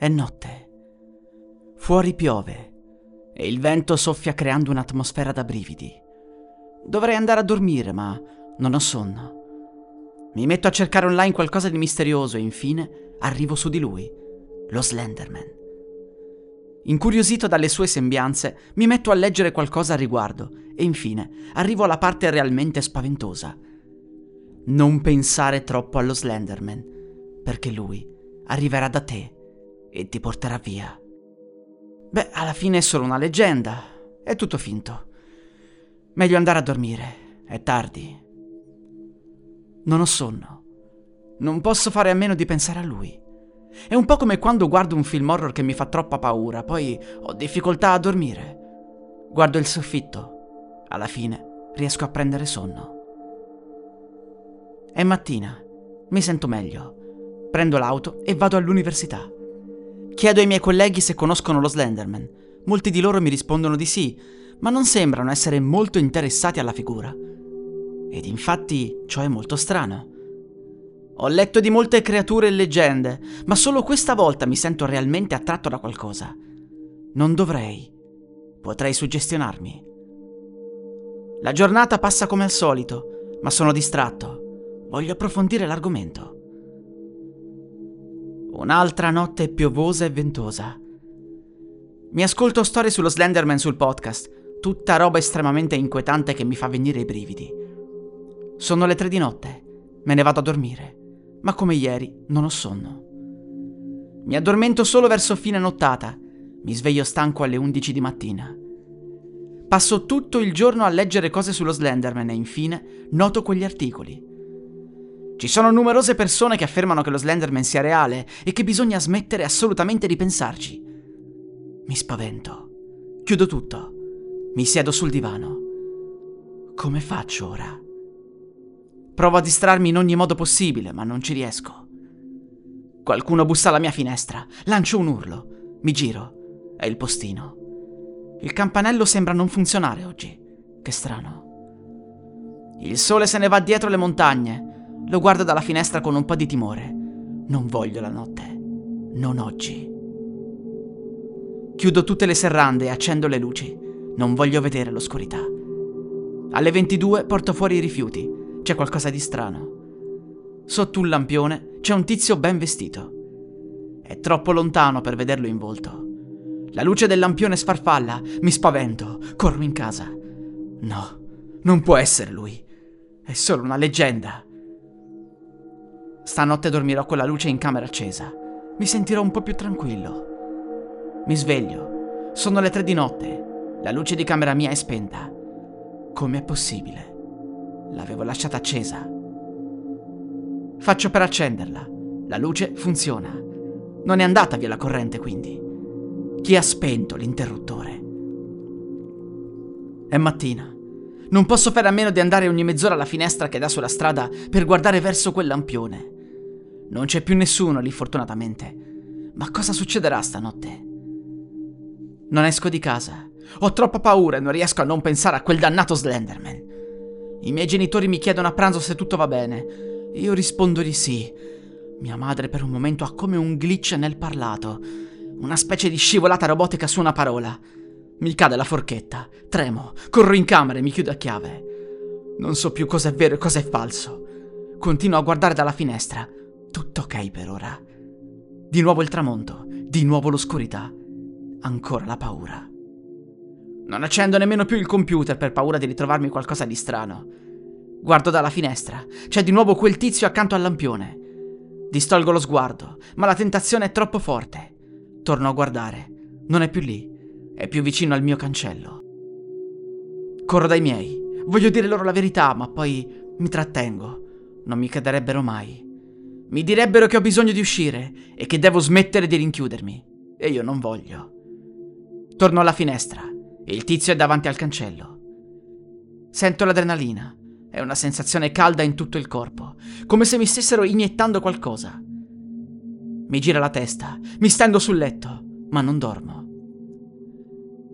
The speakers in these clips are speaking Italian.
È notte. Fuori piove e il vento soffia creando un'atmosfera da brividi. Dovrei andare a dormire, ma non ho sonno. Mi metto a cercare online qualcosa di misterioso e infine arrivo su di lui, lo Slenderman. Incuriosito dalle sue sembianze, mi metto a leggere qualcosa a riguardo e infine arrivo alla parte realmente spaventosa. Non pensare troppo allo Slenderman, perché lui arriverà da te e ti porterà via. Beh, alla fine è solo una leggenda, è tutto finto. Meglio andare a dormire, è tardi. Non ho sonno. Non posso fare a meno di pensare a lui. È un po' come quando guardo un film horror che mi fa troppa paura, poi ho difficoltà a dormire. Guardo il soffitto. Alla fine riesco a prendere sonno. È mattina. Mi sento meglio. Prendo l'auto e vado all'università. Chiedo ai miei colleghi se conoscono lo Slenderman. Molti di loro mi rispondono di sì, ma non sembrano essere molto interessati alla figura. Ed infatti ciò è molto strano. Ho letto di molte creature e leggende, ma solo questa volta mi sento realmente attratto da qualcosa. Non dovrei. Potrei suggestionarmi. La giornata passa come al solito, ma sono distratto. Voglio approfondire l'argomento. Un'altra notte piovosa e ventosa. Mi ascolto storie sullo Slenderman sul podcast, tutta roba estremamente inquietante che mi fa venire i brividi. Sono le tre di notte, me ne vado a dormire ma come ieri non ho sonno. Mi addormento solo verso fine nottata, mi sveglio stanco alle 11 di mattina. Passo tutto il giorno a leggere cose sullo Slenderman e infine noto quegli articoli. Ci sono numerose persone che affermano che lo Slenderman sia reale e che bisogna smettere assolutamente di pensarci. Mi spavento. Chiudo tutto. Mi siedo sul divano. Come faccio ora? Provo a distrarmi in ogni modo possibile, ma non ci riesco. Qualcuno bussa alla mia finestra, lancio un urlo, mi giro. È il postino. Il campanello sembra non funzionare oggi. Che strano. Il sole se ne va dietro le montagne. Lo guardo dalla finestra con un po' di timore. Non voglio la notte. Non oggi. Chiudo tutte le serrande e accendo le luci. Non voglio vedere l'oscurità. Alle 22 porto fuori i rifiuti c'è qualcosa di strano. Sotto un lampione c'è un tizio ben vestito. È troppo lontano per vederlo in volto. La luce del lampione sfarfalla, mi spavento, corro in casa. No, non può essere lui. È solo una leggenda. Stanotte dormirò con la luce in camera accesa. Mi sentirò un po' più tranquillo. Mi sveglio. Sono le tre di notte. La luce di camera mia è spenta. Com'è possibile? L'avevo lasciata accesa. Faccio per accenderla. La luce funziona. Non è andata via la corrente, quindi. Chi ha spento l'interruttore? È mattina. Non posso fare a meno di andare ogni mezz'ora alla finestra che dà sulla strada per guardare verso quel lampione. Non c'è più nessuno lì, fortunatamente. Ma cosa succederà stanotte? Non esco di casa. Ho troppa paura e non riesco a non pensare a quel dannato Slenderman. I miei genitori mi chiedono a pranzo se tutto va bene. Io rispondo di sì. Mia madre per un momento ha come un glitch nel parlato. Una specie di scivolata robotica su una parola. Mi cade la forchetta. Tremo. Corro in camera e mi chiudo a chiave. Non so più cosa è vero e cosa è falso. Continuo a guardare dalla finestra. Tutto ok per ora. Di nuovo il tramonto. Di nuovo l'oscurità. Ancora la paura. Non accendo nemmeno più il computer per paura di ritrovarmi qualcosa di strano. Guardo dalla finestra. C'è di nuovo quel tizio accanto al lampione. Distolgo lo sguardo, ma la tentazione è troppo forte. Torno a guardare. Non è più lì. È più vicino al mio cancello. Corro dai miei. Voglio dire loro la verità, ma poi mi trattengo. Non mi crederebbero mai. Mi direbbero che ho bisogno di uscire e che devo smettere di rinchiudermi. E io non voglio. Torno alla finestra e il tizio è davanti al cancello. Sento l'adrenalina. È una sensazione calda in tutto il corpo, come se mi stessero iniettando qualcosa. Mi gira la testa, mi stendo sul letto, ma non dormo.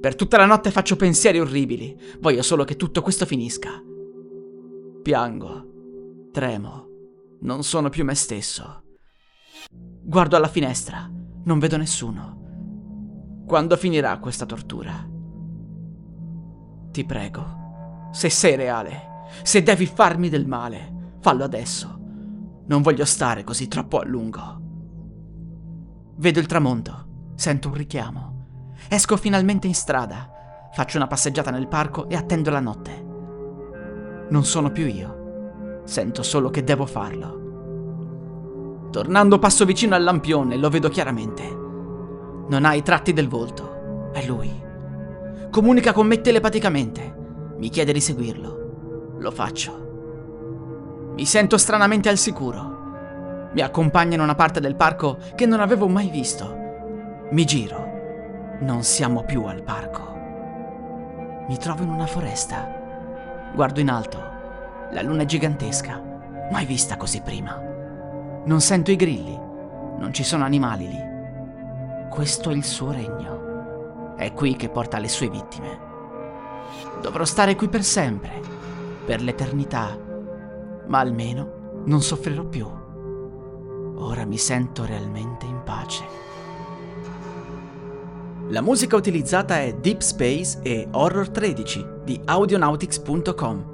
Per tutta la notte faccio pensieri orribili, voglio solo che tutto questo finisca. Piango, tremo, non sono più me stesso. Guardo alla finestra, non vedo nessuno. Quando finirà questa tortura? Ti prego, se sei reale, se devi farmi del male, fallo adesso. Non voglio stare così troppo a lungo. Vedo il tramonto, sento un richiamo. Esco finalmente in strada, faccio una passeggiata nel parco e attendo la notte. Non sono più io, sento solo che devo farlo. Tornando passo vicino al lampione, lo vedo chiaramente. Non ha i tratti del volto, è lui. Comunica con me telepaticamente, mi chiede di seguirlo. Lo faccio. Mi sento stranamente al sicuro. Mi accompagna in una parte del parco che non avevo mai visto. Mi giro. Non siamo più al parco. Mi trovo in una foresta. Guardo in alto. La luna è gigantesca. Mai vista così prima. Non sento i grilli. Non ci sono animali lì. Questo è il suo regno. È qui che porta le sue vittime. Dovrò stare qui per sempre, per l'eternità, ma almeno non soffrirò più. Ora mi sento realmente in pace. La musica utilizzata è Deep Space e Horror 13 di audionautics.com.